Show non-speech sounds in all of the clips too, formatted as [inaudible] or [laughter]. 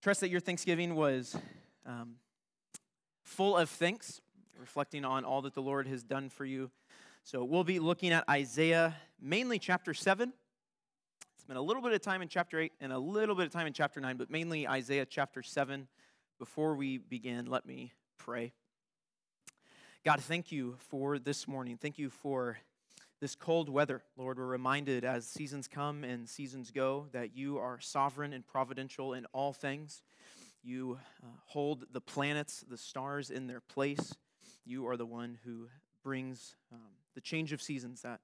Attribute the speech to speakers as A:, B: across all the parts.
A: Trust that your Thanksgiving was um, full of thanks, reflecting on all that the Lord has done for you. So we'll be looking at Isaiah, mainly chapter 7. Spent a little bit of time in chapter 8 and a little bit of time in chapter 9, but mainly Isaiah chapter 7. Before we begin, let me pray. God, thank you for this morning. Thank you for this cold weather. Lord, we're reminded as seasons come and seasons go that you are sovereign and providential in all things. You uh, hold the planets, the stars in their place. You are the one who brings um, the change of seasons that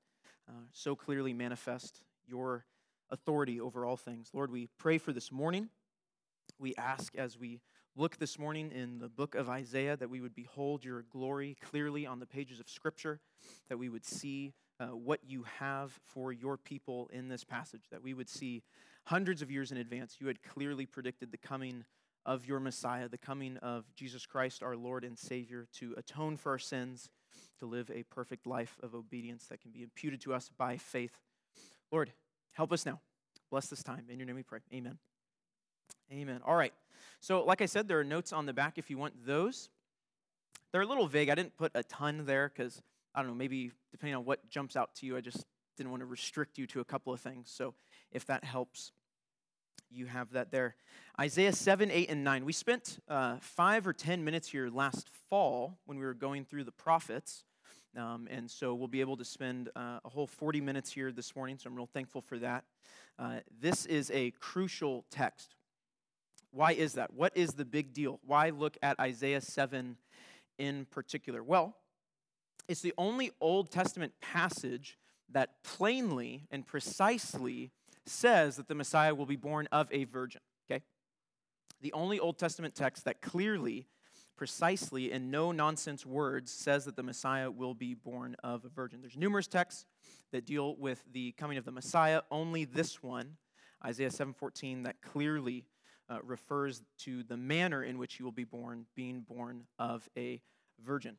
A: uh, so clearly manifest your authority over all things. Lord, we pray for this morning. We ask as we look this morning in the book of Isaiah that we would behold your glory clearly on the pages of Scripture, that we would see uh, what you have for your people in this passage, that we would see hundreds of years in advance. You had clearly predicted the coming of your Messiah, the coming of Jesus Christ, our Lord and Savior, to atone for our sins, to live a perfect life of obedience that can be imputed to us by faith. Lord, help us now. Bless this time. In your name we pray. Amen. Amen. All right. So, like I said, there are notes on the back if you want those. They're a little vague. I didn't put a ton there because, I don't know, maybe depending on what jumps out to you, I just didn't want to restrict you to a couple of things. So, if that helps, you have that there. Isaiah 7, 8, and 9. We spent uh, five or 10 minutes here last fall when we were going through the prophets. Um, and so we'll be able to spend uh, a whole 40 minutes here this morning, so I'm real thankful for that. Uh, this is a crucial text. Why is that? What is the big deal? Why look at Isaiah 7 in particular? Well, it's the only Old Testament passage that plainly and precisely says that the Messiah will be born of a virgin, okay? The only Old Testament text that clearly, precisely, in no nonsense words says that the Messiah will be born of a virgin. There's numerous texts that deal with the coming of the Messiah. Only this one, Isaiah 7:14, that clearly uh, refers to the manner in which he will be born, being born of a virgin.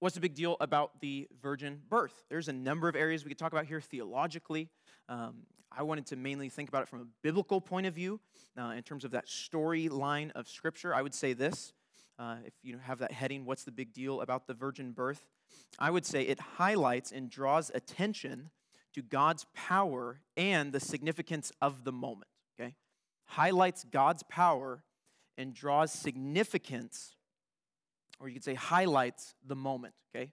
A: What's the big deal about the virgin birth? There's a number of areas we could talk about here theologically. Um, I wanted to mainly think about it from a biblical point of view uh, in terms of that storyline of Scripture. I would say this uh, if you have that heading, what's the big deal about the virgin birth? I would say it highlights and draws attention to God's power and the significance of the moment. Okay? Highlights God's power and draws significance, or you could say highlights the moment. Okay?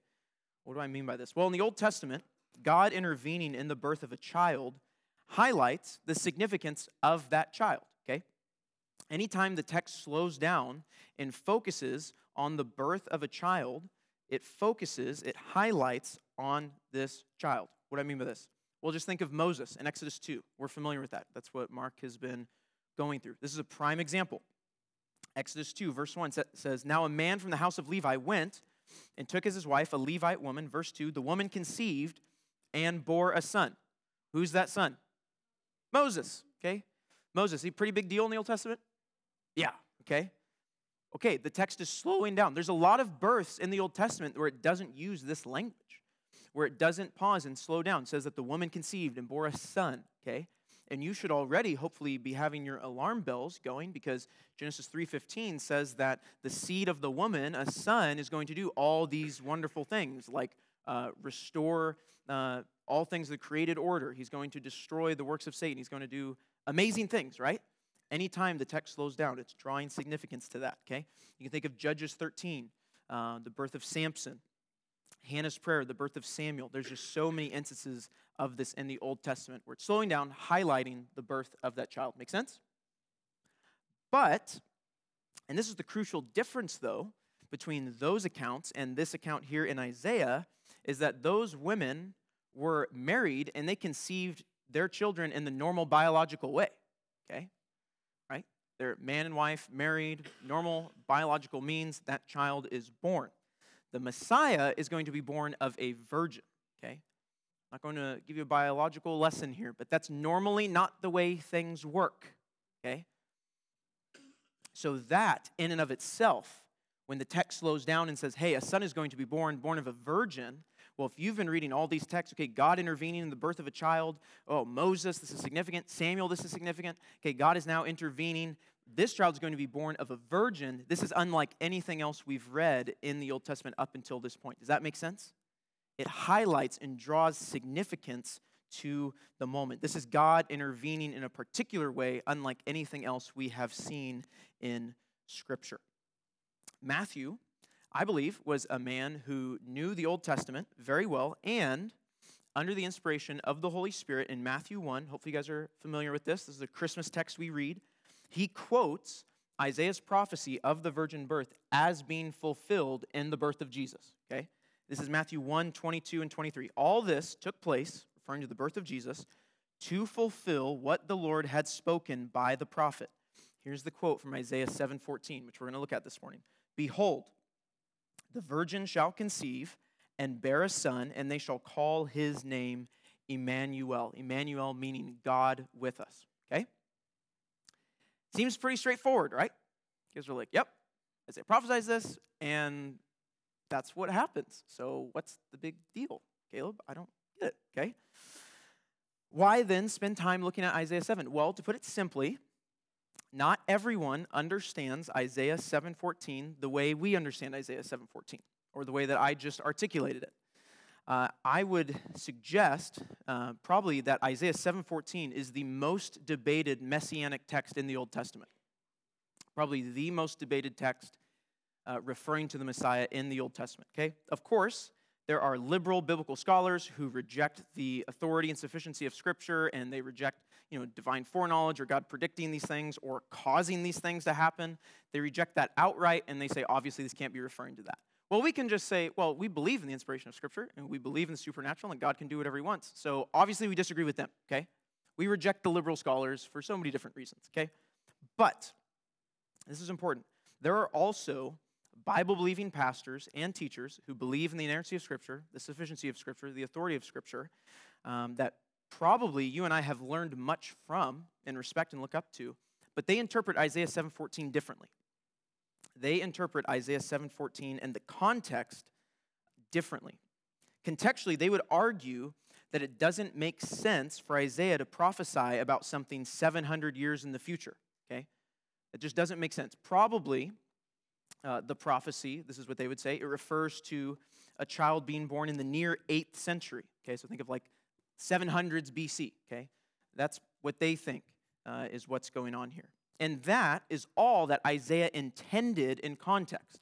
A: What do I mean by this? Well, in the Old Testament, God intervening in the birth of a child highlights the significance of that child, okay? Anytime the text slows down and focuses on the birth of a child, it focuses, it highlights on this child. What do I mean by this? Well, just think of Moses in Exodus 2. We're familiar with that. That's what Mark has been going through. This is a prime example. Exodus 2, verse 1 says, Now a man from the house of Levi went and took as his wife a Levite woman. Verse 2, the woman conceived and bore a son. Who's that son? Moses, okay? Moses, he pretty big deal in the Old Testament? Yeah, okay? Okay, the text is slowing down. There's a lot of births in the Old Testament where it doesn't use this language, where it doesn't pause and slow down. It says that the woman conceived and bore a son, okay? And you should already hopefully be having your alarm bells going because Genesis 3:15 says that the seed of the woman, a son, is going to do all these wonderful things like uh, restore uh, all things the created order. He's going to destroy the works of Satan. He's going to do amazing things, right? Anytime the text slows down, it's drawing significance to that, okay? You can think of Judges 13, uh, the birth of Samson, Hannah's prayer, the birth of Samuel. There's just so many instances of this in the Old Testament where it's slowing down, highlighting the birth of that child. Make sense? But, and this is the crucial difference though, between those accounts and this account here in Isaiah, is that those women were married and they conceived their children in the normal biological way. Okay? Right? They're man and wife, married, normal biological means that child is born. The Messiah is going to be born of a virgin. Okay? I'm not going to give you a biological lesson here, but that's normally not the way things work. Okay? So, that in and of itself, when the text slows down and says, hey, a son is going to be born, born of a virgin, well, if you've been reading all these texts, okay, God intervening in the birth of a child, oh, Moses, this is significant, Samuel, this is significant, okay, God is now intervening, this child is going to be born of a virgin. This is unlike anything else we've read in the Old Testament up until this point. Does that make sense? It highlights and draws significance to the moment. This is God intervening in a particular way, unlike anything else we have seen in Scripture. Matthew, I believe, was a man who knew the Old Testament very well and under the inspiration of the Holy Spirit in Matthew 1. Hopefully, you guys are familiar with this. This is the Christmas text we read. He quotes Isaiah's prophecy of the virgin birth as being fulfilled in the birth of Jesus. Okay? This is Matthew 1 22 and 23. All this took place, referring to the birth of Jesus, to fulfill what the Lord had spoken by the prophet. Here's the quote from Isaiah 7:14, which we're going to look at this morning. Behold, the virgin shall conceive and bear a son, and they shall call his name Emmanuel. Emmanuel meaning God with us. Okay? Seems pretty straightforward, right? Because we're like, yep, Isaiah prophesies this, and that's what happens. So what's the big deal? Caleb, I don't get it, okay? Why then spend time looking at Isaiah 7? Well, to put it simply, not everyone understands Isaiah 7:14 the way we understand Isaiah 7:14 or the way that I just articulated it. Uh, I would suggest uh, probably that Isaiah 7:14 is the most debated messianic text in the Old Testament. Probably the most debated text uh, referring to the Messiah in the Old Testament. Okay, of course, there are liberal biblical scholars who reject the authority and sufficiency of Scripture, and they reject, you know, divine foreknowledge or God predicting these things or causing these things to happen. They reject that outright, and they say, obviously, this can't be referring to that. Well, we can just say, well, we believe in the inspiration of Scripture, and we believe in the supernatural, and God can do whatever He wants. So obviously, we disagree with them. Okay, we reject the liberal scholars for so many different reasons. Okay, but this is important. There are also Bible believing pastors and teachers who believe in the inerrancy of Scripture, the sufficiency of Scripture, the authority of Scripture, um, that probably you and I have learned much from and respect and look up to, but they interpret Isaiah 7:14 differently. They interpret Isaiah 7:14 and the context differently. Contextually, they would argue that it doesn't make sense for Isaiah to prophesy about something 700 years in the future. Okay, it just doesn't make sense. Probably uh, the prophecy, this is what they would say, it refers to a child being born in the near 8th century. Okay, so think of like 700s BC. Okay, that's what they think uh, is what's going on here. And that is all that Isaiah intended in context.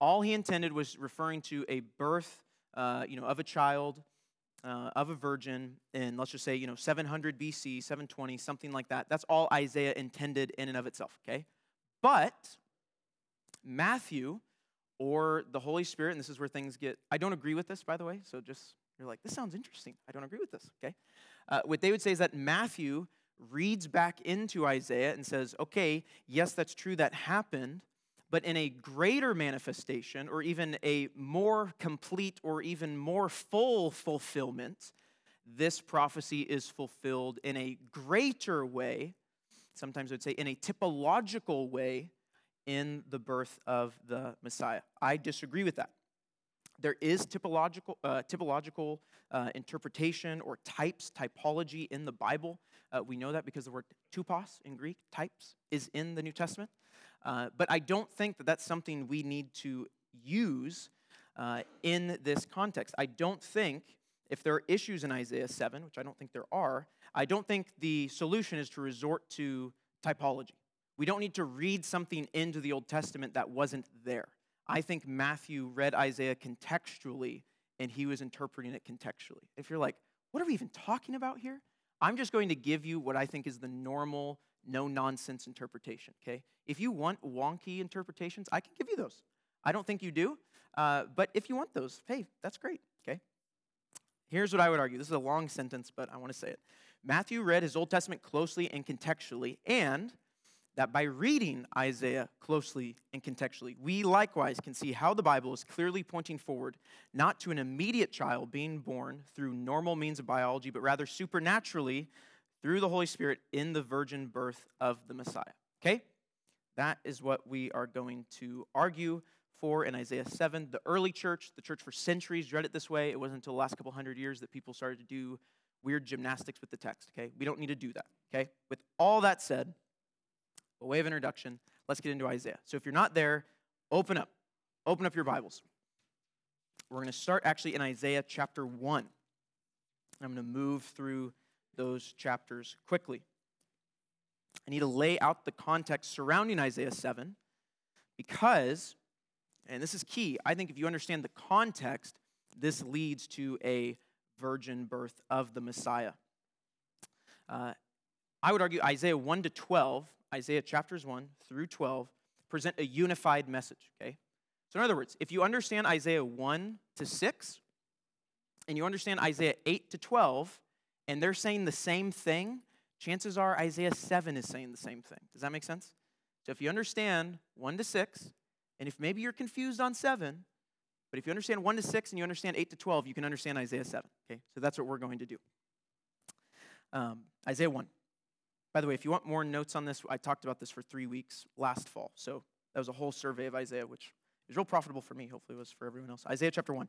A: All he intended was referring to a birth, uh, you know, of a child, uh, of a virgin, in let's just say, you know, 700 BC, 720, something like that. That's all Isaiah intended in and of itself. Okay, but Matthew or the Holy Spirit, and this is where things get, I don't agree with this, by the way, so just, you're like, this sounds interesting. I don't agree with this, okay? Uh, what they would say is that Matthew reads back into Isaiah and says, okay, yes, that's true, that happened, but in a greater manifestation or even a more complete or even more full fulfillment, this prophecy is fulfilled in a greater way. Sometimes I would say in a typological way in the birth of the Messiah. I disagree with that. There is typological, uh, typological uh, interpretation or types, typology in the Bible. Uh, we know that because the word tupos in Greek, types, is in the New Testament. Uh, but I don't think that that's something we need to use uh, in this context. I don't think if there are issues in Isaiah 7, which I don't think there are, I don't think the solution is to resort to typology. We don't need to read something into the Old Testament that wasn't there. I think Matthew read Isaiah contextually and he was interpreting it contextually. If you're like, what are we even talking about here? I'm just going to give you what I think is the normal, no nonsense interpretation, okay? If you want wonky interpretations, I can give you those. I don't think you do, uh, but if you want those, hey, that's great, okay? Here's what I would argue. This is a long sentence, but I want to say it. Matthew read his Old Testament closely and contextually, and that by reading Isaiah closely and contextually, we likewise can see how the Bible is clearly pointing forward not to an immediate child being born through normal means of biology, but rather supernaturally through the Holy Spirit in the virgin birth of the Messiah. Okay? That is what we are going to argue for in Isaiah 7. The early church, the church for centuries, read it this way. It wasn't until the last couple hundred years that people started to do weird gymnastics with the text. Okay? We don't need to do that. Okay? With all that said, By way of introduction, let's get into Isaiah. So if you're not there, open up. Open up your Bibles. We're going to start actually in Isaiah chapter 1. I'm going to move through those chapters quickly. I need to lay out the context surrounding Isaiah 7 because, and this is key, I think if you understand the context, this leads to a virgin birth of the Messiah. Uh, I would argue Isaiah 1 to 12, Isaiah chapters 1 through 12, present a unified message, okay? So, in other words, if you understand Isaiah 1 to 6, and you understand Isaiah 8 to 12, and they're saying the same thing, chances are Isaiah 7 is saying the same thing. Does that make sense? So, if you understand 1 to 6, and if maybe you're confused on 7, but if you understand 1 to 6 and you understand 8 to 12, you can understand Isaiah 7. Okay? So that's what we're going to do. Um, Isaiah 1. By the way, if you want more notes on this, I talked about this for three weeks last fall. So that was a whole survey of Isaiah, which is real profitable for me. Hopefully, it was for everyone else. Isaiah chapter 1.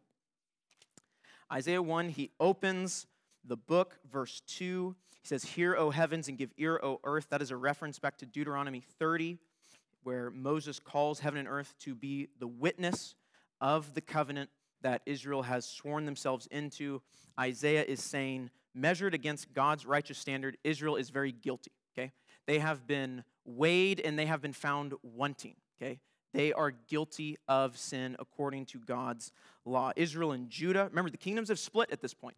A: Isaiah 1, he opens the book, verse 2. He says, Hear, O heavens, and give ear, O earth. That is a reference back to Deuteronomy 30, where Moses calls heaven and earth to be the witness of the covenant that Israel has sworn themselves into. Isaiah is saying, measured against God's righteous standard, Israel is very guilty? They have been weighed and they have been found wanting, okay? They are guilty of sin according to God's law. Israel and Judah, remember, the kingdoms have split at this point.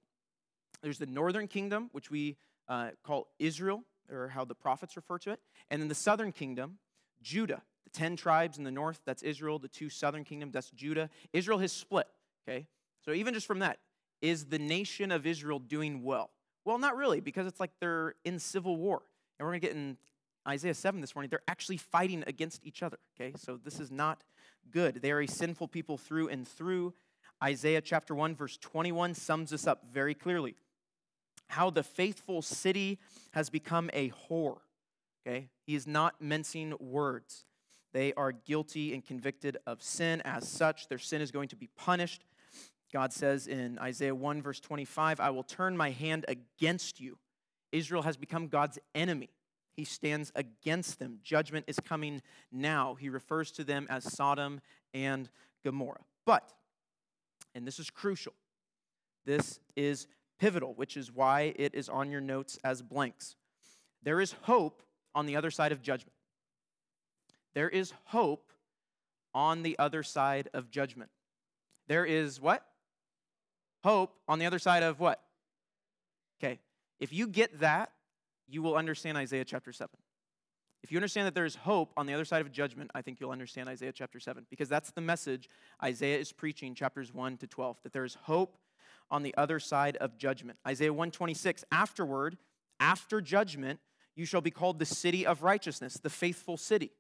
A: There's the northern kingdom, which we uh, call Israel, or how the prophets refer to it, and then the southern kingdom, Judah. The 10 tribes in the north, that's Israel. The two southern kingdoms, that's Judah. Israel has split, okay? So even just from that, is the nation of Israel doing well? Well, not really, because it's like they're in civil war. And we're going to get in Isaiah 7 this morning. They're actually fighting against each other, okay? So this is not good. They are a sinful people through and through. Isaiah chapter 1, verse 21 sums this up very clearly. How the faithful city has become a whore. Okay? He is not mincing words. They are guilty and convicted of sin. As such, their sin is going to be punished. God says in Isaiah 1, verse 25, I will turn my hand against you. Israel has become God's enemy. He stands against them. Judgment is coming now. He refers to them as Sodom and Gomorrah. But, and this is crucial, this is pivotal, which is why it is on your notes as blanks. There is hope on the other side of judgment. There is hope on the other side of judgment. There is what? Hope on the other side of what? Okay. If you get that, you will understand Isaiah chapter 7. If you understand that there is hope on the other side of judgment, I think you'll understand Isaiah chapter 7 because that's the message Isaiah is preaching chapters 1 to 12 that there is hope on the other side of judgment. Isaiah 126 afterward, after judgment, you shall be called the city of righteousness, the faithful city.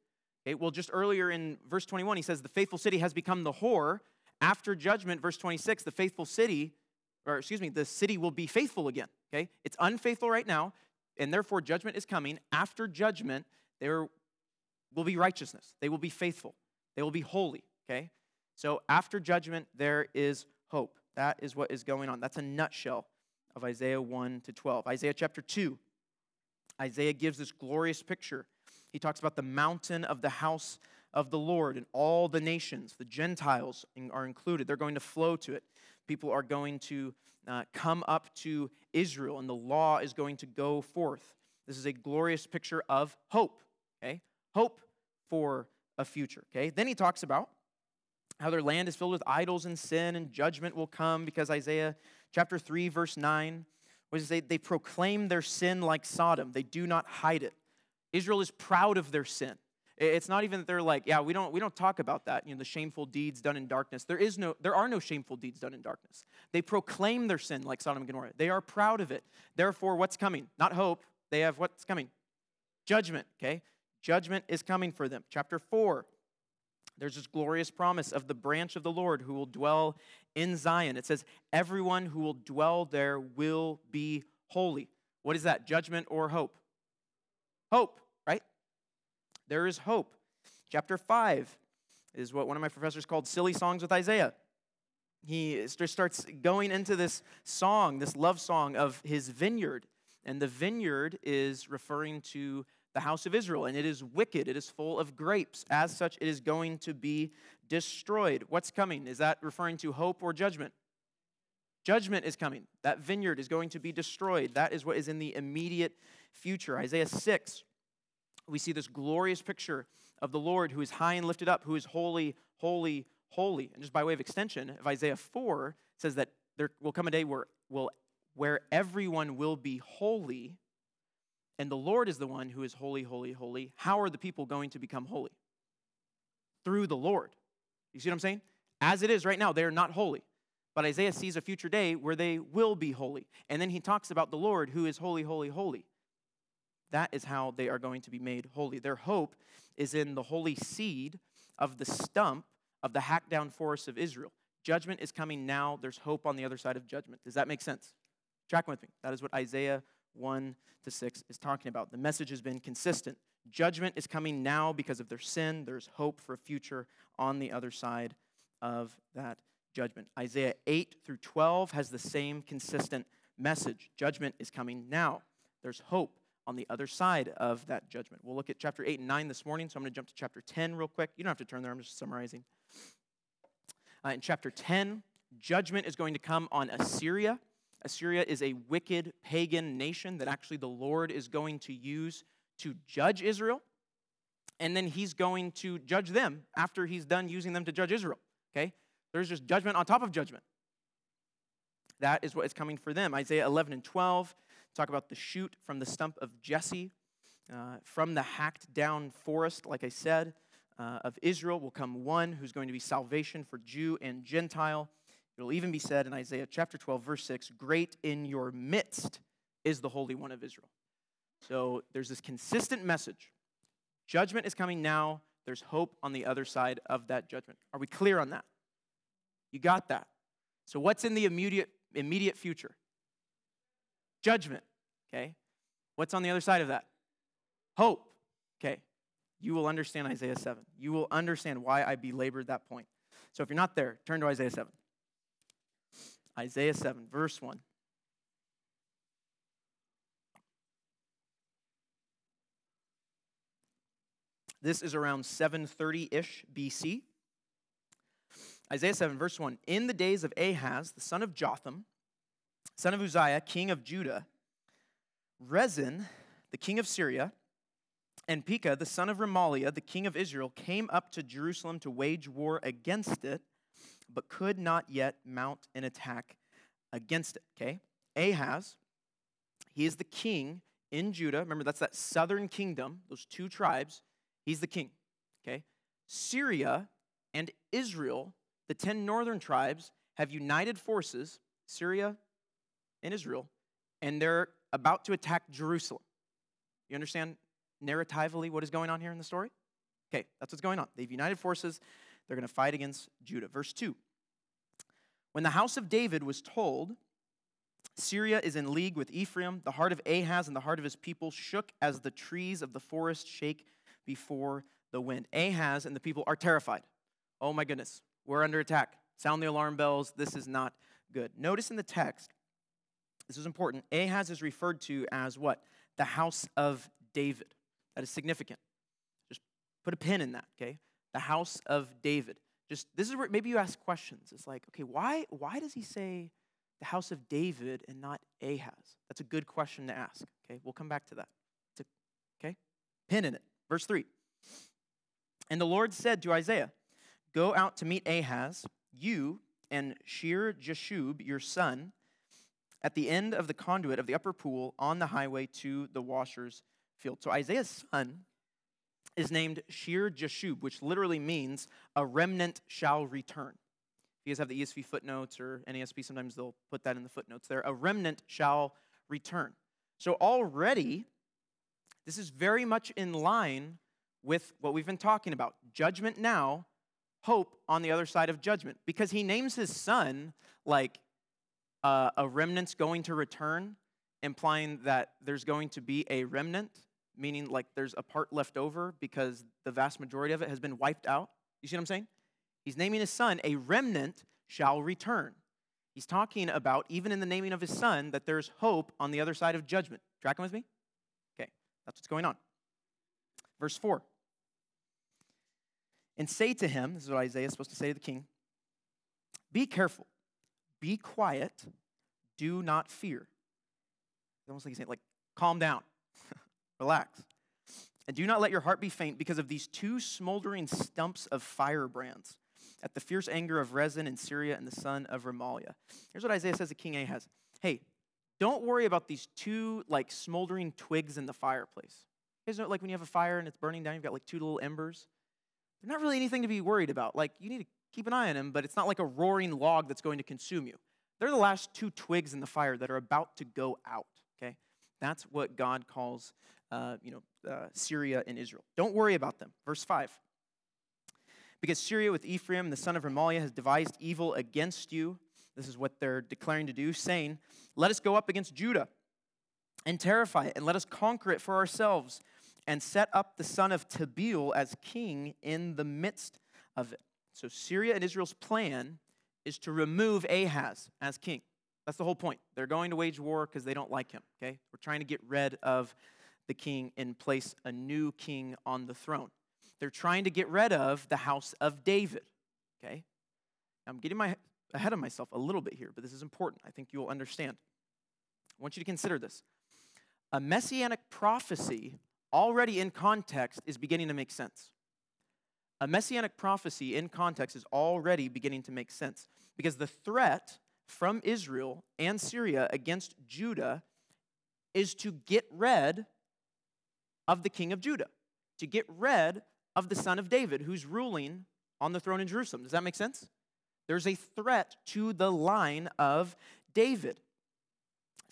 A: Okay, well, just earlier in verse 21, he says, The faithful city has become the whore. After judgment, verse 26, the faithful city, or excuse me, the city will be faithful again. Okay? It's unfaithful right now, and therefore judgment is coming. After judgment, there will be righteousness. They will be faithful. They will be holy. Okay? So after judgment, there is hope. That is what is going on. That's a nutshell of Isaiah 1 to 12. Isaiah chapter 2. Isaiah gives this glorious picture he talks about the mountain of the house of the Lord, and all the nations, the Gentiles are included. They're going to flow to it. People are going to uh, come up to Israel, and the law is going to go forth. This is a glorious picture of hope, okay? Hope for a future, okay? Then he talks about how their land is filled with idols and sin, and judgment will come because Isaiah chapter 3, verse 9, was they, they proclaim their sin like Sodom, they do not hide it. Israel is proud of their sin. It's not even that they're like, yeah, we don't, we don't talk about that, you know, the shameful deeds done in darkness. There, is no, there are no shameful deeds done in darkness. They proclaim their sin like Sodom and Gomorrah. They are proud of it. Therefore, what's coming? Not hope. They have what's coming? Judgment, okay? Judgment is coming for them. Chapter 4, there's this glorious promise of the branch of the Lord who will dwell in Zion. It says, everyone who will dwell there will be holy. What is that? Judgment or hope? Hope? There is hope. Chapter 5 is what one of my professors called Silly Songs with Isaiah. He starts going into this song, this love song of his vineyard. And the vineyard is referring to the house of Israel, and it is wicked. It is full of grapes. As such, it is going to be destroyed. What's coming? Is that referring to hope or judgment? Judgment is coming. That vineyard is going to be destroyed. That is what is in the immediate future. Isaiah 6, we see this glorious picture of the Lord who is high and lifted up, who is holy, holy, holy. And just by way of extension if Isaiah 4, says that there will come a day where, will, where everyone will be holy, and the Lord is the one who is holy, holy, holy. How are the people going to become holy? Through the Lord. You see what I'm saying? As it is right now, they are not holy. But Isaiah sees a future day where they will be holy. And then he talks about the Lord who is holy, holy, holy. That is how they are going to be made holy. Their hope is in the holy seed of the stump of the hacked down forest of Israel. Judgment is coming now. There's hope on the other side of judgment. Does that make sense? Track with me. That is what Isaiah 1 to 6 is talking about. The message has been consistent. Judgment is coming now because of their sin. There's hope for a future on the other side of that judgment. Isaiah 8 through 12 has the same consistent message. Judgment is coming now. There's hope on the other side of that judgment. We'll look at chapter 8 and 9 this morning, so I'm going to jump to chapter 10 real quick. You don't have to turn there, I'm just summarizing. Uh, in chapter 10, judgment is going to come on Assyria. Assyria is a wicked pagan nation that actually the Lord is going to use to judge Israel. And then he's going to judge them after he's done using them to judge Israel. Okay? There's just judgment on top of judgment. That is what is coming for them. Isaiah 11 and 12 talk about the shoot from the stump of Jesse. Uh, from the hacked down forest, like I said, uh, of Israel will come one who's going to be salvation for Jew and Gentile. It'll even be said in Isaiah chapter 12, verse 6 Great in your midst is the Holy One of Israel. So there's this consistent message. Judgment is coming now. There's hope on the other side of that judgment. Are we clear on that? You got that. So, what's in the immediate, immediate future? Judgment. Okay. What's on the other side of that? Hope. Okay. You will understand Isaiah 7. You will understand why I belabored that point. So, if you're not there, turn to Isaiah 7. Isaiah 7, verse 1. This is around 730 ish BC. Isaiah 7, verse 1 In the days of Ahaz, the son of Jotham, son of Uzziah, king of Judah, Rezin, the king of Syria, and Pekah, the son of Remaliah, the king of Israel, came up to Jerusalem to wage war against it, but could not yet mount an attack against it. Okay? Ahaz, he is the king in Judah. Remember, that's that southern kingdom, those two tribes. He's the king. Okay? Syria and Israel the 10 northern tribes have united forces, Syria and Israel, and they're about to attack Jerusalem. You understand narratively what is going on here in the story? Okay, that's what's going on. They've united forces, they're going to fight against Judah. Verse 2 When the house of David was told, Syria is in league with Ephraim, the heart of Ahaz and the heart of his people shook as the trees of the forest shake before the wind. Ahaz and the people are terrified. Oh my goodness, we're under attack. Sound the alarm bells. This is not good. Notice in the text, this is important. Ahaz is referred to as what? The house of David. That is significant. Just put a pin in that, okay? The house of David. Just this is where maybe you ask questions. It's like, okay, why why does he say the house of David and not Ahaz? That's a good question to ask. Okay, we'll come back to that. A, okay, pin in it. Verse three. And the Lord said to Isaiah, Go out to meet Ahaz, you and Shear Jashub, your son, at the end of the conduit of the upper pool on the highway to the washer's field. So Isaiah's son is named Shear Jashub, which literally means a remnant shall return. If you guys have the ESV footnotes or NASB, sometimes they'll put that in the footnotes there. A remnant shall return. So already, this is very much in line with what we've been talking about. Judgment now, hope on the other side of judgment because he names his son like uh, a remnant's going to return, implying that there's going to be a remnant, meaning like there's a part left over because the vast majority of it has been wiped out. You see what I'm saying? He's naming his son, a remnant shall return. He's talking about, even in the naming of his son, that there's hope on the other side of judgment. Tracking with me? Okay, that's what's going on. Verse 4. And say to him, this is what Isaiah is supposed to say to the king Be careful, be quiet, do not fear. It's almost like he's saying, like, calm down, [laughs] relax. And do not let your heart be faint because of these two smoldering stumps of firebrands at the fierce anger of Rezin in Syria and the son of Remaliah. Here's what Isaiah says to King Ahaz Hey, don't worry about these two like smoldering twigs in the fireplace. Isn't it like when you have a fire and it's burning down, you've got like two little embers? They're not really anything to be worried about. Like you need to keep an eye on them, but it's not like a roaring log that's going to consume you. They're the last two twigs in the fire that are about to go out. Okay, that's what God calls, uh, you know, uh, Syria and Israel. Don't worry about them. Verse five. Because Syria with Ephraim, the son of Remaliah, has devised evil against you. This is what they're declaring to do, saying, Let us go up against Judah and terrify it, and let us conquer it for ourselves, and set up the son of Tabeel as king in the midst of it. So Syria and Israel's plan is to remove Ahaz as king. That's the whole point. They're going to wage war because they don't like him, okay? We're trying to get rid of the king and place a new king on the throne. They're trying to get rid of the house of David. Okay? I'm getting my, ahead of myself a little bit here, but this is important. I think you will understand. I want you to consider this. A messianic prophecy, already in context, is beginning to make sense. A messianic prophecy in context is already beginning to make sense because the threat from Israel and Syria against Judah is to get rid of the king of Judah, to get rid of the son of David who's ruling on the throne in Jerusalem. Does that make sense? There's a threat to the line of David.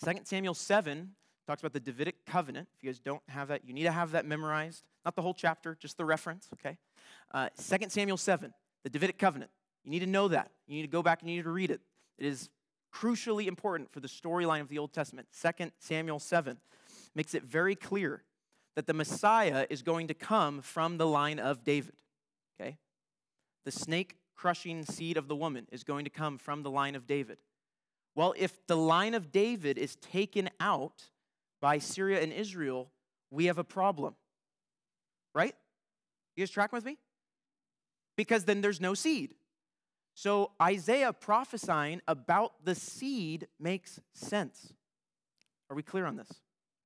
A: 2 Samuel 7 talks about the Davidic covenant. If you guys don't have that, you need to have that memorized. Not the whole chapter, just the reference, okay? Uh, 2 Samuel 7, the Davidic covenant. You need to know that. You need to go back and you need to read it. It is crucially important for the storyline of the Old Testament. 2 Samuel 7 makes it very clear that the Messiah is going to come from the line of David. Okay? The snake crushing seed of the woman is going to come from the line of David. Well, if the line of David is taken out by Syria and Israel, we have a problem. Right? You guys tracking with me? Because then there's no seed. So Isaiah prophesying about the seed makes sense. Are we clear on this?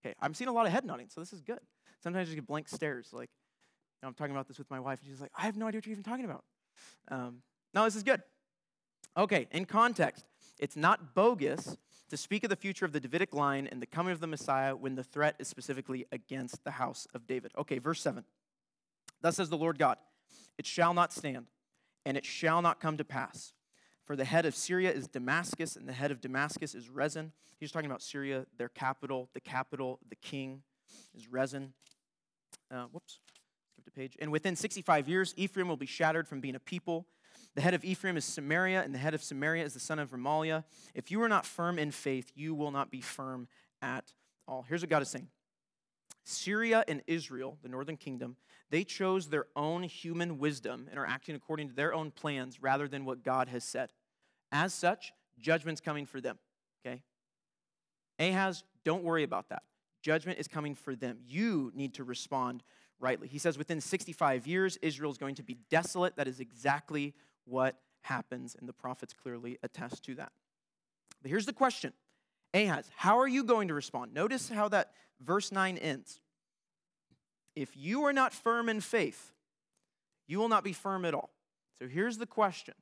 A: Okay, I'm seeing a lot of head nodding, so this is good. Sometimes you get blank stares. Like, you know, I'm talking about this with my wife, and she's like, I have no idea what you're even talking about. Um, no, this is good. Okay, in context, it's not bogus to speak of the future of the Davidic line and the coming of the Messiah when the threat is specifically against the house of David. Okay, verse 7. Thus says the Lord God, it shall not stand, and it shall not come to pass. For the head of Syria is Damascus, and the head of Damascus is Rezin. He's talking about Syria, their capital, the capital, the king is Rezin. Uh, whoops, skipped a page. And within 65 years, Ephraim will be shattered from being a people. The head of Ephraim is Samaria, and the head of Samaria is the son of Remaliah. If you are not firm in faith, you will not be firm at all. Here's what God is saying Syria and Israel, the northern kingdom, they chose their own human wisdom and are acting according to their own plans rather than what God has said. As such, judgment's coming for them. Okay? Ahaz, don't worry about that. Judgment is coming for them. You need to respond rightly. He says within 65 years, Israel is going to be desolate. That is exactly what happens, and the prophets clearly attest to that. But here's the question Ahaz, how are you going to respond? Notice how that verse 9 ends. If you are not firm in faith, you will not be firm at all. So here's the question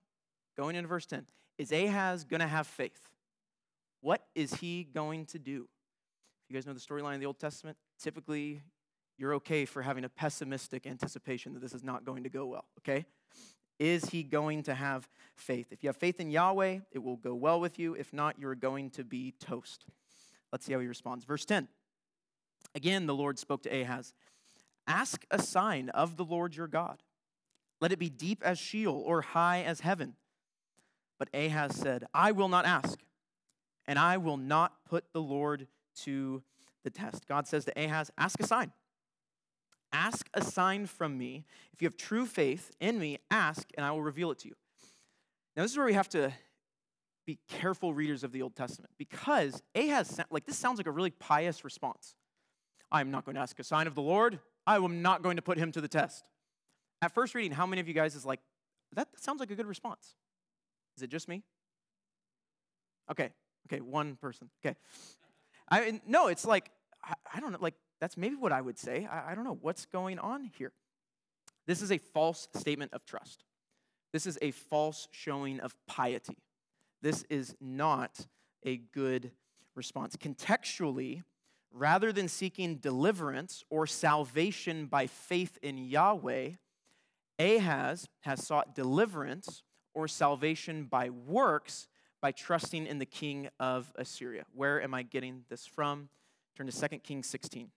A: going into verse 10 Is Ahaz going to have faith? What is he going to do? You guys know the storyline of the Old Testament? Typically, you're okay for having a pessimistic anticipation that this is not going to go well, okay? Is he going to have faith? If you have faith in Yahweh, it will go well with you. If not, you're going to be toast. Let's see how he responds. Verse 10. Again, the Lord spoke to Ahaz Ask a sign of the Lord your God. Let it be deep as Sheol or high as heaven. But Ahaz said, I will not ask, and I will not put the Lord to the test. God says to Ahaz, Ask a sign. Ask a sign from me. If you have true faith in me, ask, and I will reveal it to you. Now, this is where we have to be careful readers of the Old Testament because Ahaz, like, this sounds like a really pious response. I'm not going to ask a sign of the Lord. I am not going to put him to the test. At first reading, how many of you guys is like, that, sounds like a good response? Is it just me? Okay, okay, one person. Okay. I no, it's like I, I, don't know, like that's maybe what I would say. I, I don't know what's going on here. This is a false statement of trust. This is a false showing of piety. This is not a good response. Contextually, rather than seeking deliverance or salvation by faith in Yahweh, Ahaz has sought deliverance or salvation by works by trusting in the king of Assyria. Where am I getting this from? Turn to 2 Kings 16.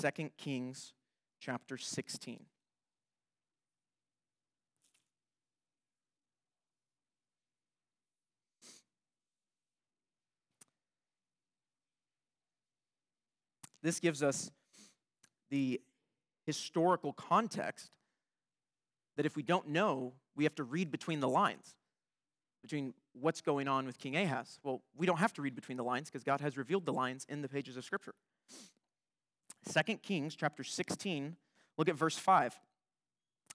A: 2 Kings chapter 16. This gives us the historical context that if we don't know, we have to read between the lines, between what's going on with King Ahaz. Well, we don't have to read between the lines because God has revealed the lines in the pages of Scripture. Second Kings chapter 16, look at verse 5.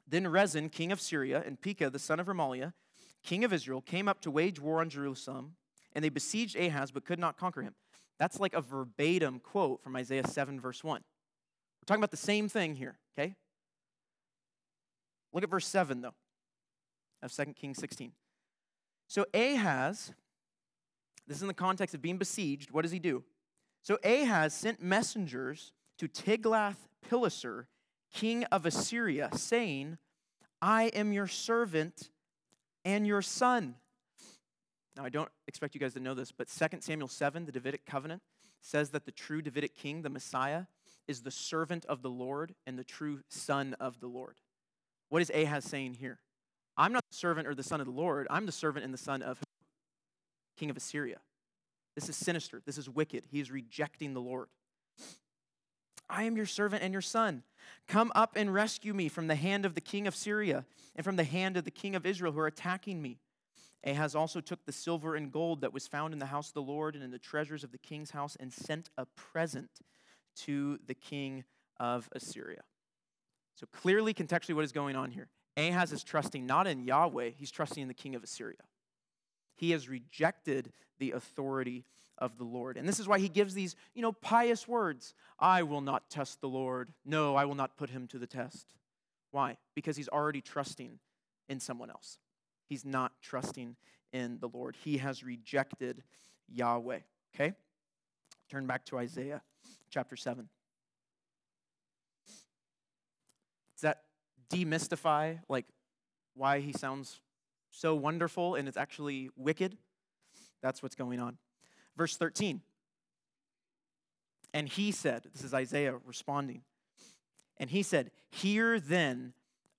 A: Then Rezin, king of Syria, and Pekah, the son of Remaliah, king of Israel, came up to wage war on Jerusalem, and they besieged Ahaz but could not conquer him. That's like a verbatim quote from Isaiah 7, verse 1. We're talking about the same thing here, okay? Look at verse 7, though, of 2 Kings 16. So Ahaz, this is in the context of being besieged. What does he do? So Ahaz sent messengers to Tiglath-Pileser, king of Assyria, saying, I am your servant and your son. Now, I don't expect you guys to know this, but 2 Samuel 7, the Davidic covenant, says that the true Davidic king, the Messiah, is the servant of the Lord and the true son of the Lord. What is Ahaz saying here? I'm not the servant or the son of the Lord. I'm the servant and the son of King of Assyria. This is sinister. This is wicked. He is rejecting the Lord. I am your servant and your son. Come up and rescue me from the hand of the king of Syria and from the hand of the king of Israel who are attacking me. Ahaz also took the silver and gold that was found in the house of the Lord and in the treasures of the king's house and sent a present to the king of Assyria. So, clearly, contextually, what is going on here? Ahaz is trusting not in Yahweh, he's trusting in the king of Assyria. He has rejected the authority of the Lord. And this is why he gives these, you know, pious words. I will not test the Lord. No, I will not put him to the test. Why? Because he's already trusting in someone else. He's not trusting in the Lord. He has rejected Yahweh. Okay? Turn back to Isaiah chapter 7. Does that demystify like why he sounds so wonderful and it's actually wicked? That's what's going on. Verse 13. And he said, this is Isaiah responding, and he said, Hear then,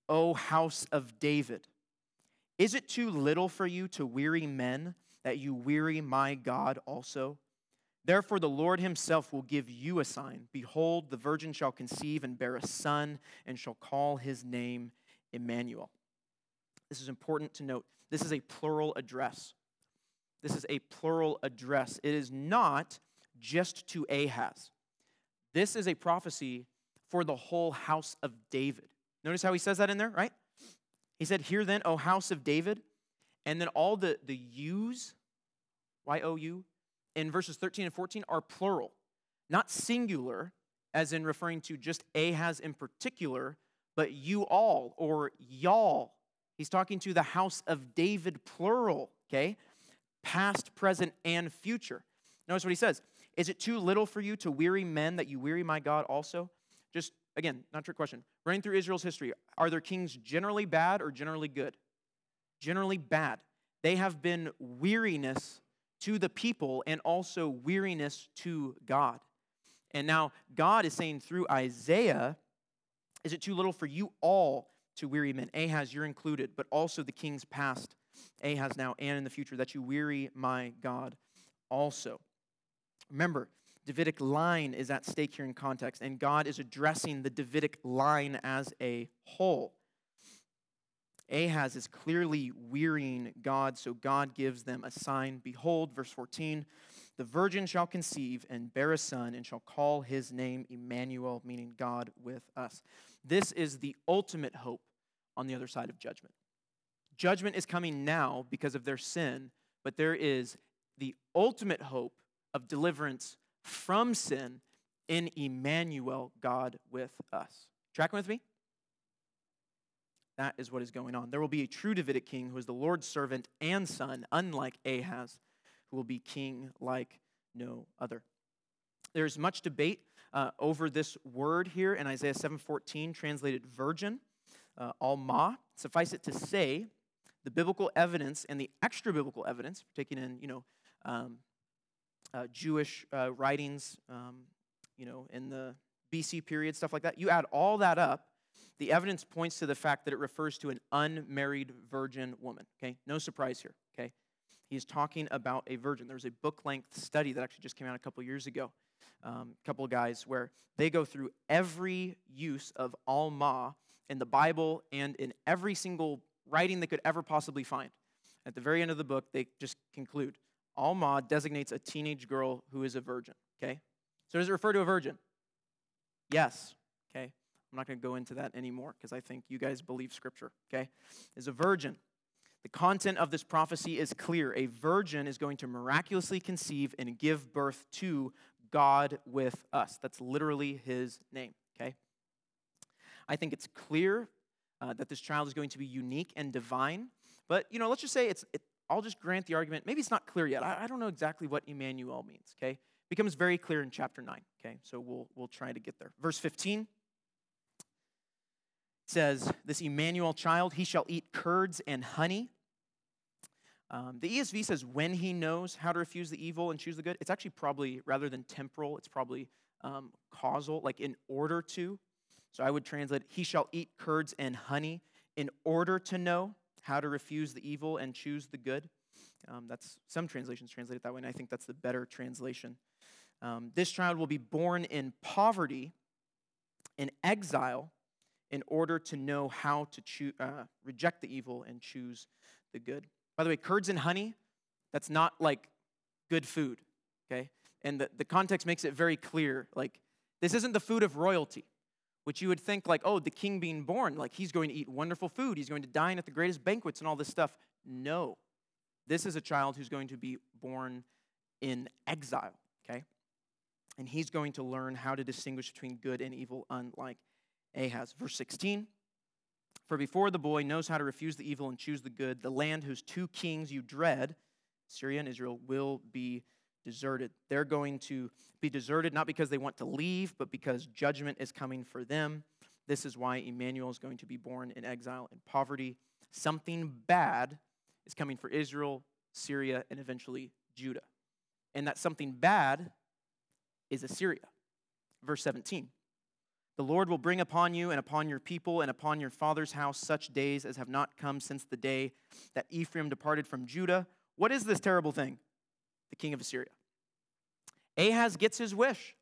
A: O house of David. Is it too little for you to weary men that you weary my God also? Therefore, the Lord himself will give you a sign. Behold, the virgin shall conceive and bear a son, and shall call his name Emmanuel. This is important to note. This is a plural address. This is a plural address. It is not just to Ahaz. This is a prophecy for the whole house of David. Notice how he says that in there, right? He said, Hear then, O house of David. And then all the, the yous, Y O U, in verses 13 and 14 are plural, not singular, as in referring to just Ahaz in particular, but you all or y'all. He's talking to the house of David, plural, okay? Past, present, and future. Notice what he says. Is it too little for you to weary men that you weary my God also? Just again, not trick question. Running through Israel's history, are their kings generally bad or generally good? Generally bad. They have been weariness to the people and also weariness to God. And now God is saying through Isaiah, is it too little for you all to weary men? Ahaz, you're included, but also the kings past, Ahaz now and in the future, that you weary my God also. Remember, Davidic line is at stake here in context, and God is addressing the Davidic line as a whole. Ahaz is clearly wearying God, so God gives them a sign. Behold, verse 14, the virgin shall conceive and bear a son and shall call his name Emmanuel, meaning God with us. This is the ultimate hope on the other side of judgment. Judgment is coming now because of their sin, but there is the ultimate hope of deliverance from sin in Emmanuel, God with us. Tracking with me? That is what is going on. There will be a true Davidic king who is the Lord's servant and son, unlike Ahaz, who will be king like no other. There's much debate uh, over this word here in Isaiah 7:14, translated virgin, uh, alma. Suffice it to say, the biblical evidence and the extra biblical evidence, taking in you know um, uh, Jewish uh, writings, um, you know in the BC period, stuff like that. You add all that up, the evidence points to the fact that it refers to an unmarried virgin woman. Okay, no surprise here. Okay, he's talking about a virgin. There's a book length study that actually just came out a couple years ago. Um, a couple of guys where they go through every use of Alma in the Bible and in every single writing they could ever possibly find. At the very end of the book, they just conclude Alma designates a teenage girl who is a virgin. Okay? So does it refer to a virgin? Yes. Okay? I'm not going to go into that anymore because I think you guys believe Scripture. Okay? Is a virgin. The content of this prophecy is clear. A virgin is going to miraculously conceive and give birth to God with us. That's literally his name, okay? I think it's clear uh, that this child is going to be unique and divine. But, you know, let's just say it's, it, I'll just grant the argument. Maybe it's not clear yet. I, I don't know exactly what Emmanuel means, okay? It becomes very clear in chapter 9, okay? So we'll, we'll try to get there. Verse 15 says, This Emmanuel child, he shall eat curds and honey. Um, the ESV says when he knows how to refuse the evil and choose the good. It's actually probably, rather than temporal, it's probably um, causal, like in order to. So I would translate, he shall eat curds and honey in order to know how to refuse the evil and choose the good. Um, that's some translations translate it that way, and I think that's the better translation. Um, this child will be born in poverty, in exile, in order to know how to choo- uh, reject the evil and choose the good. By the way, curds and honey, that's not like good food, okay? And the, the context makes it very clear. Like, this isn't the food of royalty, which you would think, like, oh, the king being born, like, he's going to eat wonderful food, he's going to dine at the greatest banquets and all this stuff. No. This is a child who's going to be born in exile, okay? And he's going to learn how to distinguish between good and evil, unlike Ahaz. Verse 16 For before the boy knows how to refuse the evil and choose the good, the land whose two kings you dread, Syria and Israel, will be deserted. They're going to be deserted not because they want to leave, but because judgment is coming for them. This is why Emmanuel is going to be born in exile and poverty. Something bad is coming for Israel, Syria, and eventually Judah. And that something bad is Assyria. Verse 17 The Lord will bring upon you and upon your people and upon your father's house such days as have not come since the day that Ephraim departed from Judah. What is this terrible thing? The king of Assyria. Ahaz gets his wish.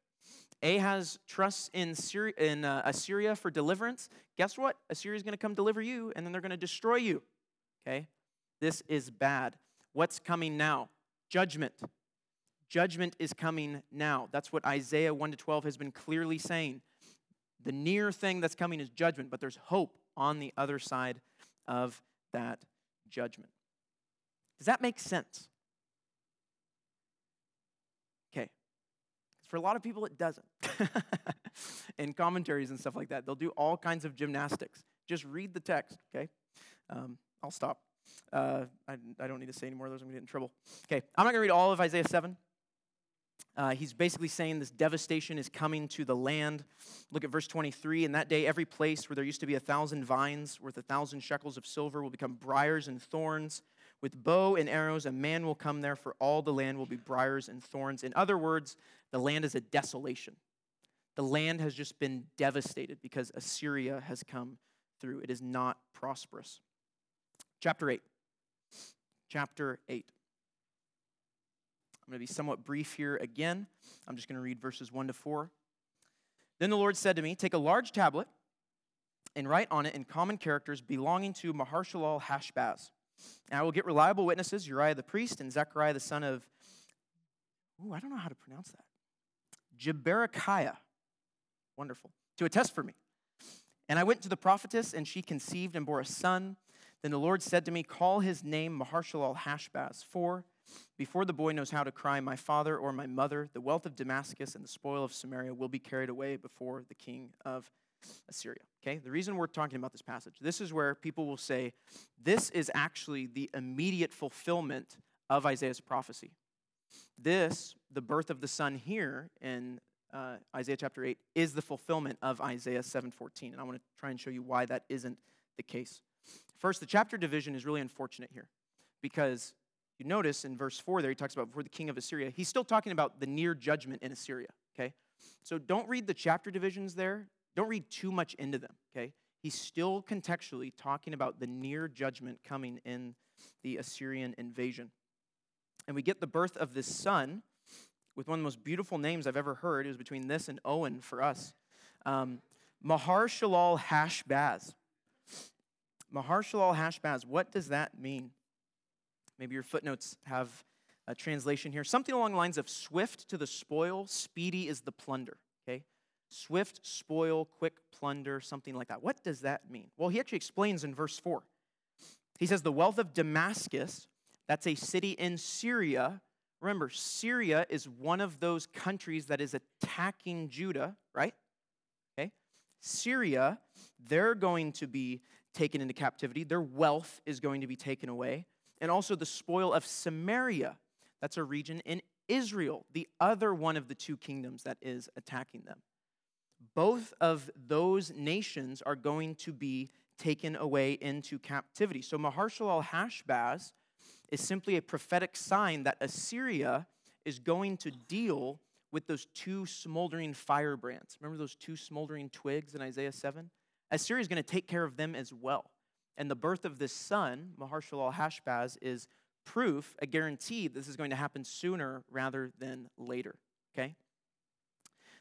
A: Ahaz trusts in, Syria, in uh, Assyria for deliverance. Guess what? Assyria is going to come deliver you, and then they're going to destroy you. Okay? This is bad. What's coming now? Judgment. Judgment is coming now. That's what Isaiah 1 to 12 has been clearly saying. The near thing that's coming is judgment, but there's hope on the other side of that judgment. Does that make sense? Okay. For a lot of people, it doesn't. [laughs] In commentaries and stuff like that, they'll do all kinds of gymnastics. Just read the text, okay? Um, I'll stop. Uh, I, I, don't need to say any more of those. I'm going to get in trouble. Okay, I'm not going to read all of Isaiah 7. Uh, he's basically saying this devastation is coming to the land. Look at verse 23. In that day, every place where there used to be a thousand vines worth a thousand shekels of silver will become briars and thorns. With bow and arrows, a man will come there, for all the land will be briars and thorns. In other words, the land is a desolation. The land has just been devastated because Assyria has come through. It is not prosperous. Chapter 8. Chapter 8. I'm going to be somewhat brief here again. I'm just going to read verses 1 to 4. Then the Lord said to me, Take a large tablet and write on it in common characters belonging to Maharshalal Hashbaz. And I will get reliable witnesses, Uriah the priest and Zechariah the son of ooh, I don't know how to pronounce that. Jeberechiah. Wonderful. To attest for me. And I went to the prophetess, and she conceived and bore a son. Then the Lord said to me, Call his name Maharshalal Hashbaz, for before the boy knows how to cry, my father or my mother, the wealth of Damascus and the spoil of Samaria will be carried away before the king of Assyria. Okay, the reason we're talking about this passage, this is where people will say, this is actually the immediate fulfillment of Isaiah's prophecy. This, the birth of the son here in uh, Isaiah chapter 8, is the fulfillment of Isaiah 7:14, and I want to try and show you why that isn't the case. First, the chapter division is really unfortunate here because you notice in verse 4 there, he talks about before the king of Assyria. He's still talking about the near judgment in Assyria, okay? So don't read the chapter divisions there. Don't read too much into them, okay? He's still contextually talking about the near judgment coming in the Assyrian invasion. And we get the birth of this son with one of the most beautiful names I've ever heard. It was between this and Owen for us. Um, Mahar Shalal Hashbaz. Mahar Shalal Hashbaz, what does that mean? Maybe your footnotes have a translation here. Something along the lines of swift to the spoil, speedy is the plunder. Swift, spoil, quick plunder, something like that. What does that mean? Well, he actually explains in verse 4. He says, The wealth of Damascus, that's a city in Syria. Remember, Syria is one of those countries that is attacking Judah, right? Okay? Syria, they're going to be taken into captivity. Their wealth is going to be taken away. And also the spoil of Samaria. That's a region in Israel, the other one of the two kingdoms that is attacking them. Both of those nations are going to be taken away into captivity. So Maharshalal Hashbaz is simply a prophetic sign that Assyria is going to deal with those two smoldering firebrands. Remember those two smoldering twigs in Isaiah 7? Assyria is going to take care of them as well. And the birth of this son, Maharshalal Hashbaz, is proof, a guarantee this is going to happen sooner rather than later. Okay?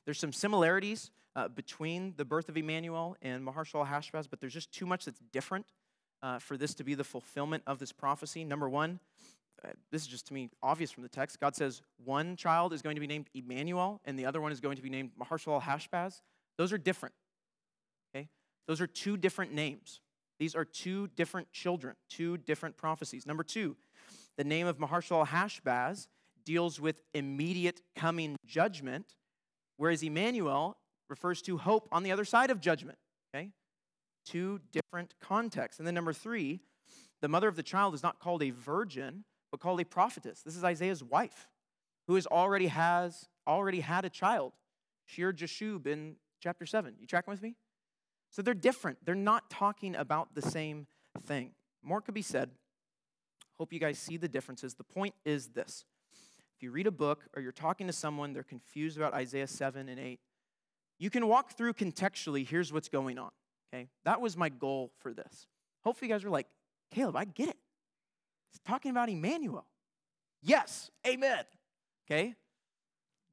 A: There's some similarities uh, between the birth of Emmanuel and Maharshalal Hashbaz, but there's just too much that's different uh, for this to be the fulfillment of this prophecy. Number one, uh, this is just to me obvious from the text. God says one child is going to be named Emmanuel and the other one is going to be named Maharshalal Hashbaz. Those are different. Okay? Those are two different names. These are two different children, two different prophecies. Number two, the name of Maharshal Hashbaz deals with immediate coming judgment, whereas Emmanuel refers to hope on the other side of judgment. Okay? Two different contexts. And then number three, the mother of the child is not called a virgin, but called a prophetess. This is Isaiah's wife, who has already has already had a child. Shear Jashub in chapter 7. You tracking with me? So they're different. They're not talking about the same thing. More could be said. Hope you guys see the differences. The point is this if you read a book or you're talking to someone, they're confused about Isaiah 7 and 8, you can walk through contextually, here's what's going on. Okay? That was my goal for this. Hopefully, you guys are like, Caleb, I get it. It's talking about Emmanuel. Yes, amen. Okay?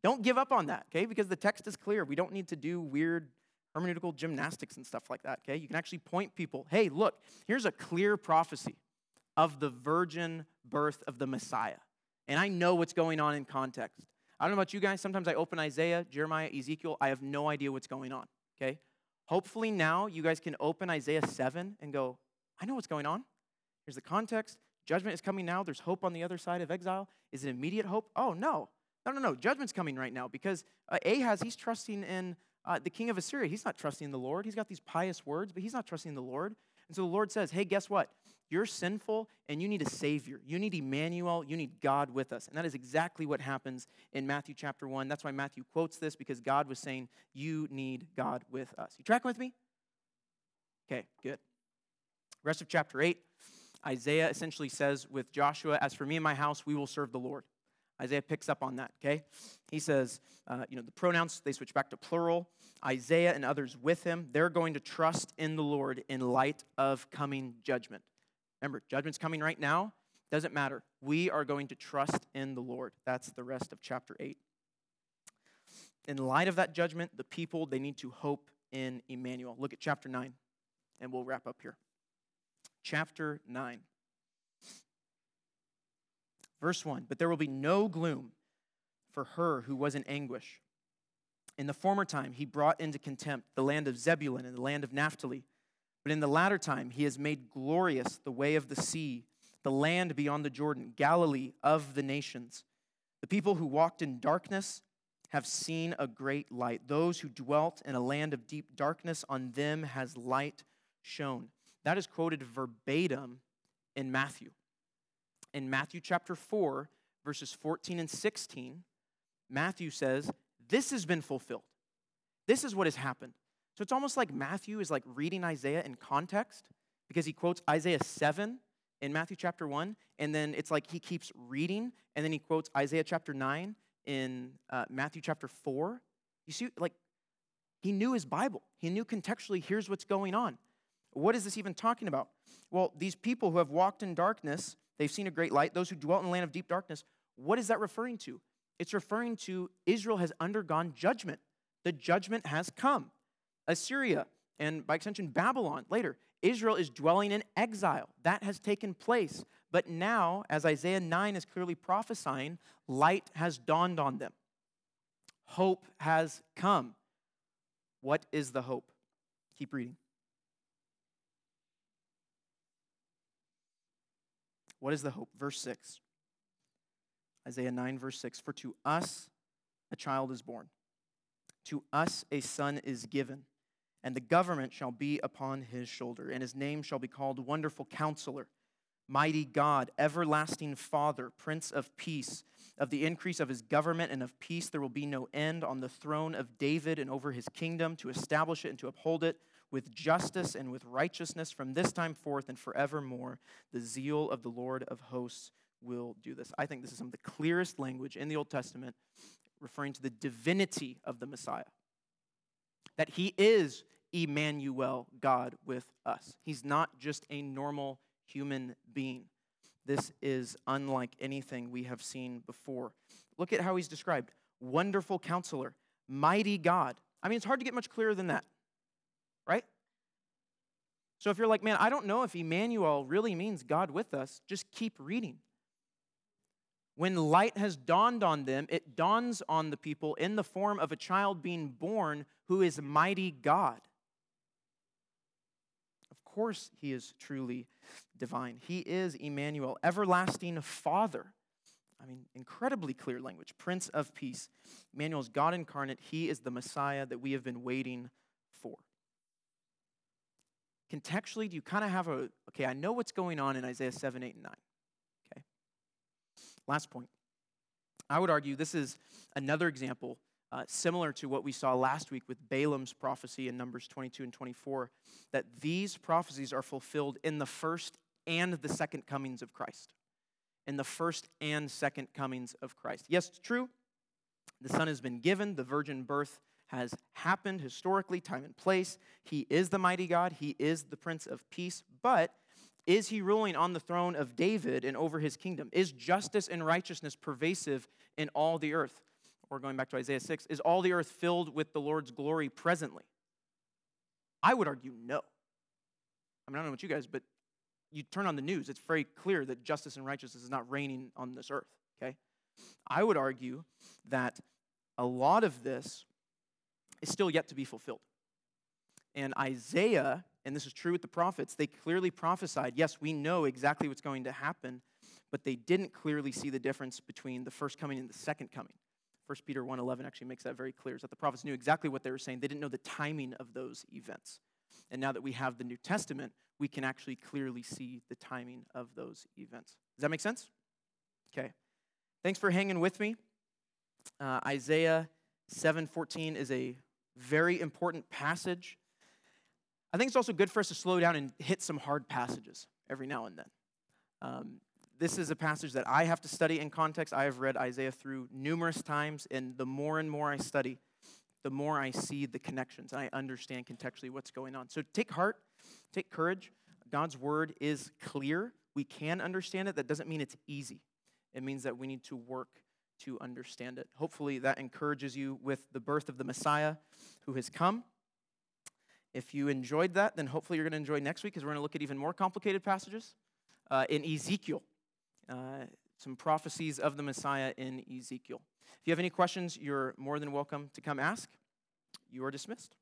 A: Don't give up on that, okay? Because the text is clear. We don't need to do weird hermeneutical gymnastics and stuff like that, okay? You can actually point people, hey, look, here's a clear prophecy of the virgin birth of the Messiah. And I know what's going on in context. I don't know about you guys. Sometimes I open Isaiah, Jeremiah, Ezekiel. I have no idea what's going on, okay? Hopefully now you guys can open Isaiah 7 and go, I know what's going on. Here's the context. Judgment is coming now. There's hope on the other side of exile. Is it immediate hope? Oh, no. No, no, no. Judgment's coming right now because uh, Ahaz, he's trusting in uh, the king of Assyria, he's not trusting the Lord. He's got these pious words, but he's not trusting the Lord. And so the Lord says, hey, guess what? You're sinful and you need a Savior. You need Emmanuel. You need God with us. And that is exactly what happens in Matthew chapter 1. That's why Matthew quotes this because God was saying, You need God with us. You tracking with me? Okay, good. Rest of chapter 8, Isaiah essentially says with Joshua, As for me and my house, we will serve the Lord. Isaiah picks up on that, okay? He says, uh, you know, the pronouns, they switch back to plural. Isaiah and others with him, they're going to trust in the Lord in light of coming judgment. Remember, judgment's coming right now. Doesn't matter. We are going to trust in the Lord. That's the rest of chapter 8. In light of that judgment, the people, they need to hope in Emmanuel. Look at chapter 9, and we'll wrap up here. Chapter 9. Verse 1 But there will be no gloom for her who was in anguish. In the former time, he brought into contempt the land of Zebulun and the land of Naphtali. But in the latter time, he has made glorious the way of the sea, the land beyond the Jordan, Galilee of the nations. The people who walked in darkness have seen a great light. Those who dwelt in a land of deep darkness, on them has light shone. That is quoted verbatim in Matthew. In Matthew chapter 4, verses 14 and 16, Matthew says, This has been fulfilled. This is what has happened. So it's almost like Matthew is like reading Isaiah in context because he quotes Isaiah 7 in Matthew chapter 1, and then it's like he keeps reading, and then he quotes Isaiah chapter 9 in uh, Matthew chapter 4. You see, like, he knew his Bible. He knew contextually, here's what's going on. What is this even talking about? Well, these people who have walked in darkness, they've seen a great light. Those who dwelt in the land of deep darkness, what is that referring to? It's referring to Israel has undergone judgment. The judgment has come. Assyria, and by extension, Babylon later. Israel is dwelling in exile. That has taken place. But now, as Isaiah 9 is clearly prophesying, light has dawned on them. Hope has come. What is the hope? Keep reading. What is the hope? Verse 6. Isaiah 9, verse 6 For to us a child is born, to us a son is given, and the government shall be upon his shoulder, and his name shall be called Wonderful Counselor, Mighty God, Everlasting Father, Prince of Peace. Of the increase of his government and of peace there will be no end on the throne of David and over his kingdom to establish it and to uphold it with justice and with righteousness from this time forth and forevermore. The zeal of the Lord of hosts will do this. I think this is some of the clearest language in the Old Testament referring to the divinity of the Messiah. That he is Emmanuel, God with us. He's not just a normal human being. This is unlike anything we have seen before. Look at how he's described wonderful counselor, mighty God. I mean, it's hard to get much clearer than that right? So if you're like, man, I don't know if Emmanuel really means God with us, just keep reading. When light has dawned on them, it dawns on the people in the form of a child being born who is mighty God. Of course, he is truly divine. He is Emmanuel, everlasting Father. I mean, incredibly clear language. Prince of Peace. Emmanuel is God incarnate. He is the Messiah that we have been waiting for contextually, do you kind of have a, okay, I know what's going on in Isaiah 7, 8, and 9. Okay. Last point. I would argue this is another example uh, similar to what we saw last week with Balaam's prophecy in Numbers 22 and 24, that these prophecies are fulfilled in the first and the second comings of Christ. In the first and second comings of Christ. Yes, it's true. The Son has been given, the virgin birth has happened historically, time and place. He is the mighty God, He is the Prince of Peace, but is He ruling on the throne of David and over His kingdom? Is justice and righteousness pervasive in all the earth? Or going back to Isaiah 6, is all the earth filled with the Lord's glory presently? I would argue no. I mean, I don't know about you guys, but you turn on the news, it's very clear that justice and righteousness is not reigning on this earth, okay? I would argue that a lot of this is still yet to be fulfilled. And Isaiah, and this is true with the prophets, they clearly prophesied, yes, we know exactly what's going to happen, but they didn't clearly see the difference between the first coming and the second coming. 1 Peter 1:11 actually makes that very clear, is that the prophets knew exactly what they were saying. They didn't know the timing of those events. And now that we have the New Testament, we can actually clearly see the timing of those events. Does that make sense? Okay. Thanks for hanging with me. Uh, Isaiah 7:14 is a very important passage. I think it's also good for us to slow down and hit some hard passages every now and then. Um, this is a passage that I have to study in context. I have read Isaiah through numerous times, and the more and more I study, the more I see the connections and I understand contextually what's going on. So take heart, take courage. God's word is clear. We can understand it. That doesn't mean it's easy, it means that we need to work to understand it. Hopefully, that encourages you with the birth of the Messiah who has come. If you enjoyed that, then hopefully you're going to enjoy next week because we're going to look at even more complicated passages uh, in Ezekiel. Uh, some prophecies of the Messiah in Ezekiel. If you have any questions, you're more than welcome to come ask. You are dismissed.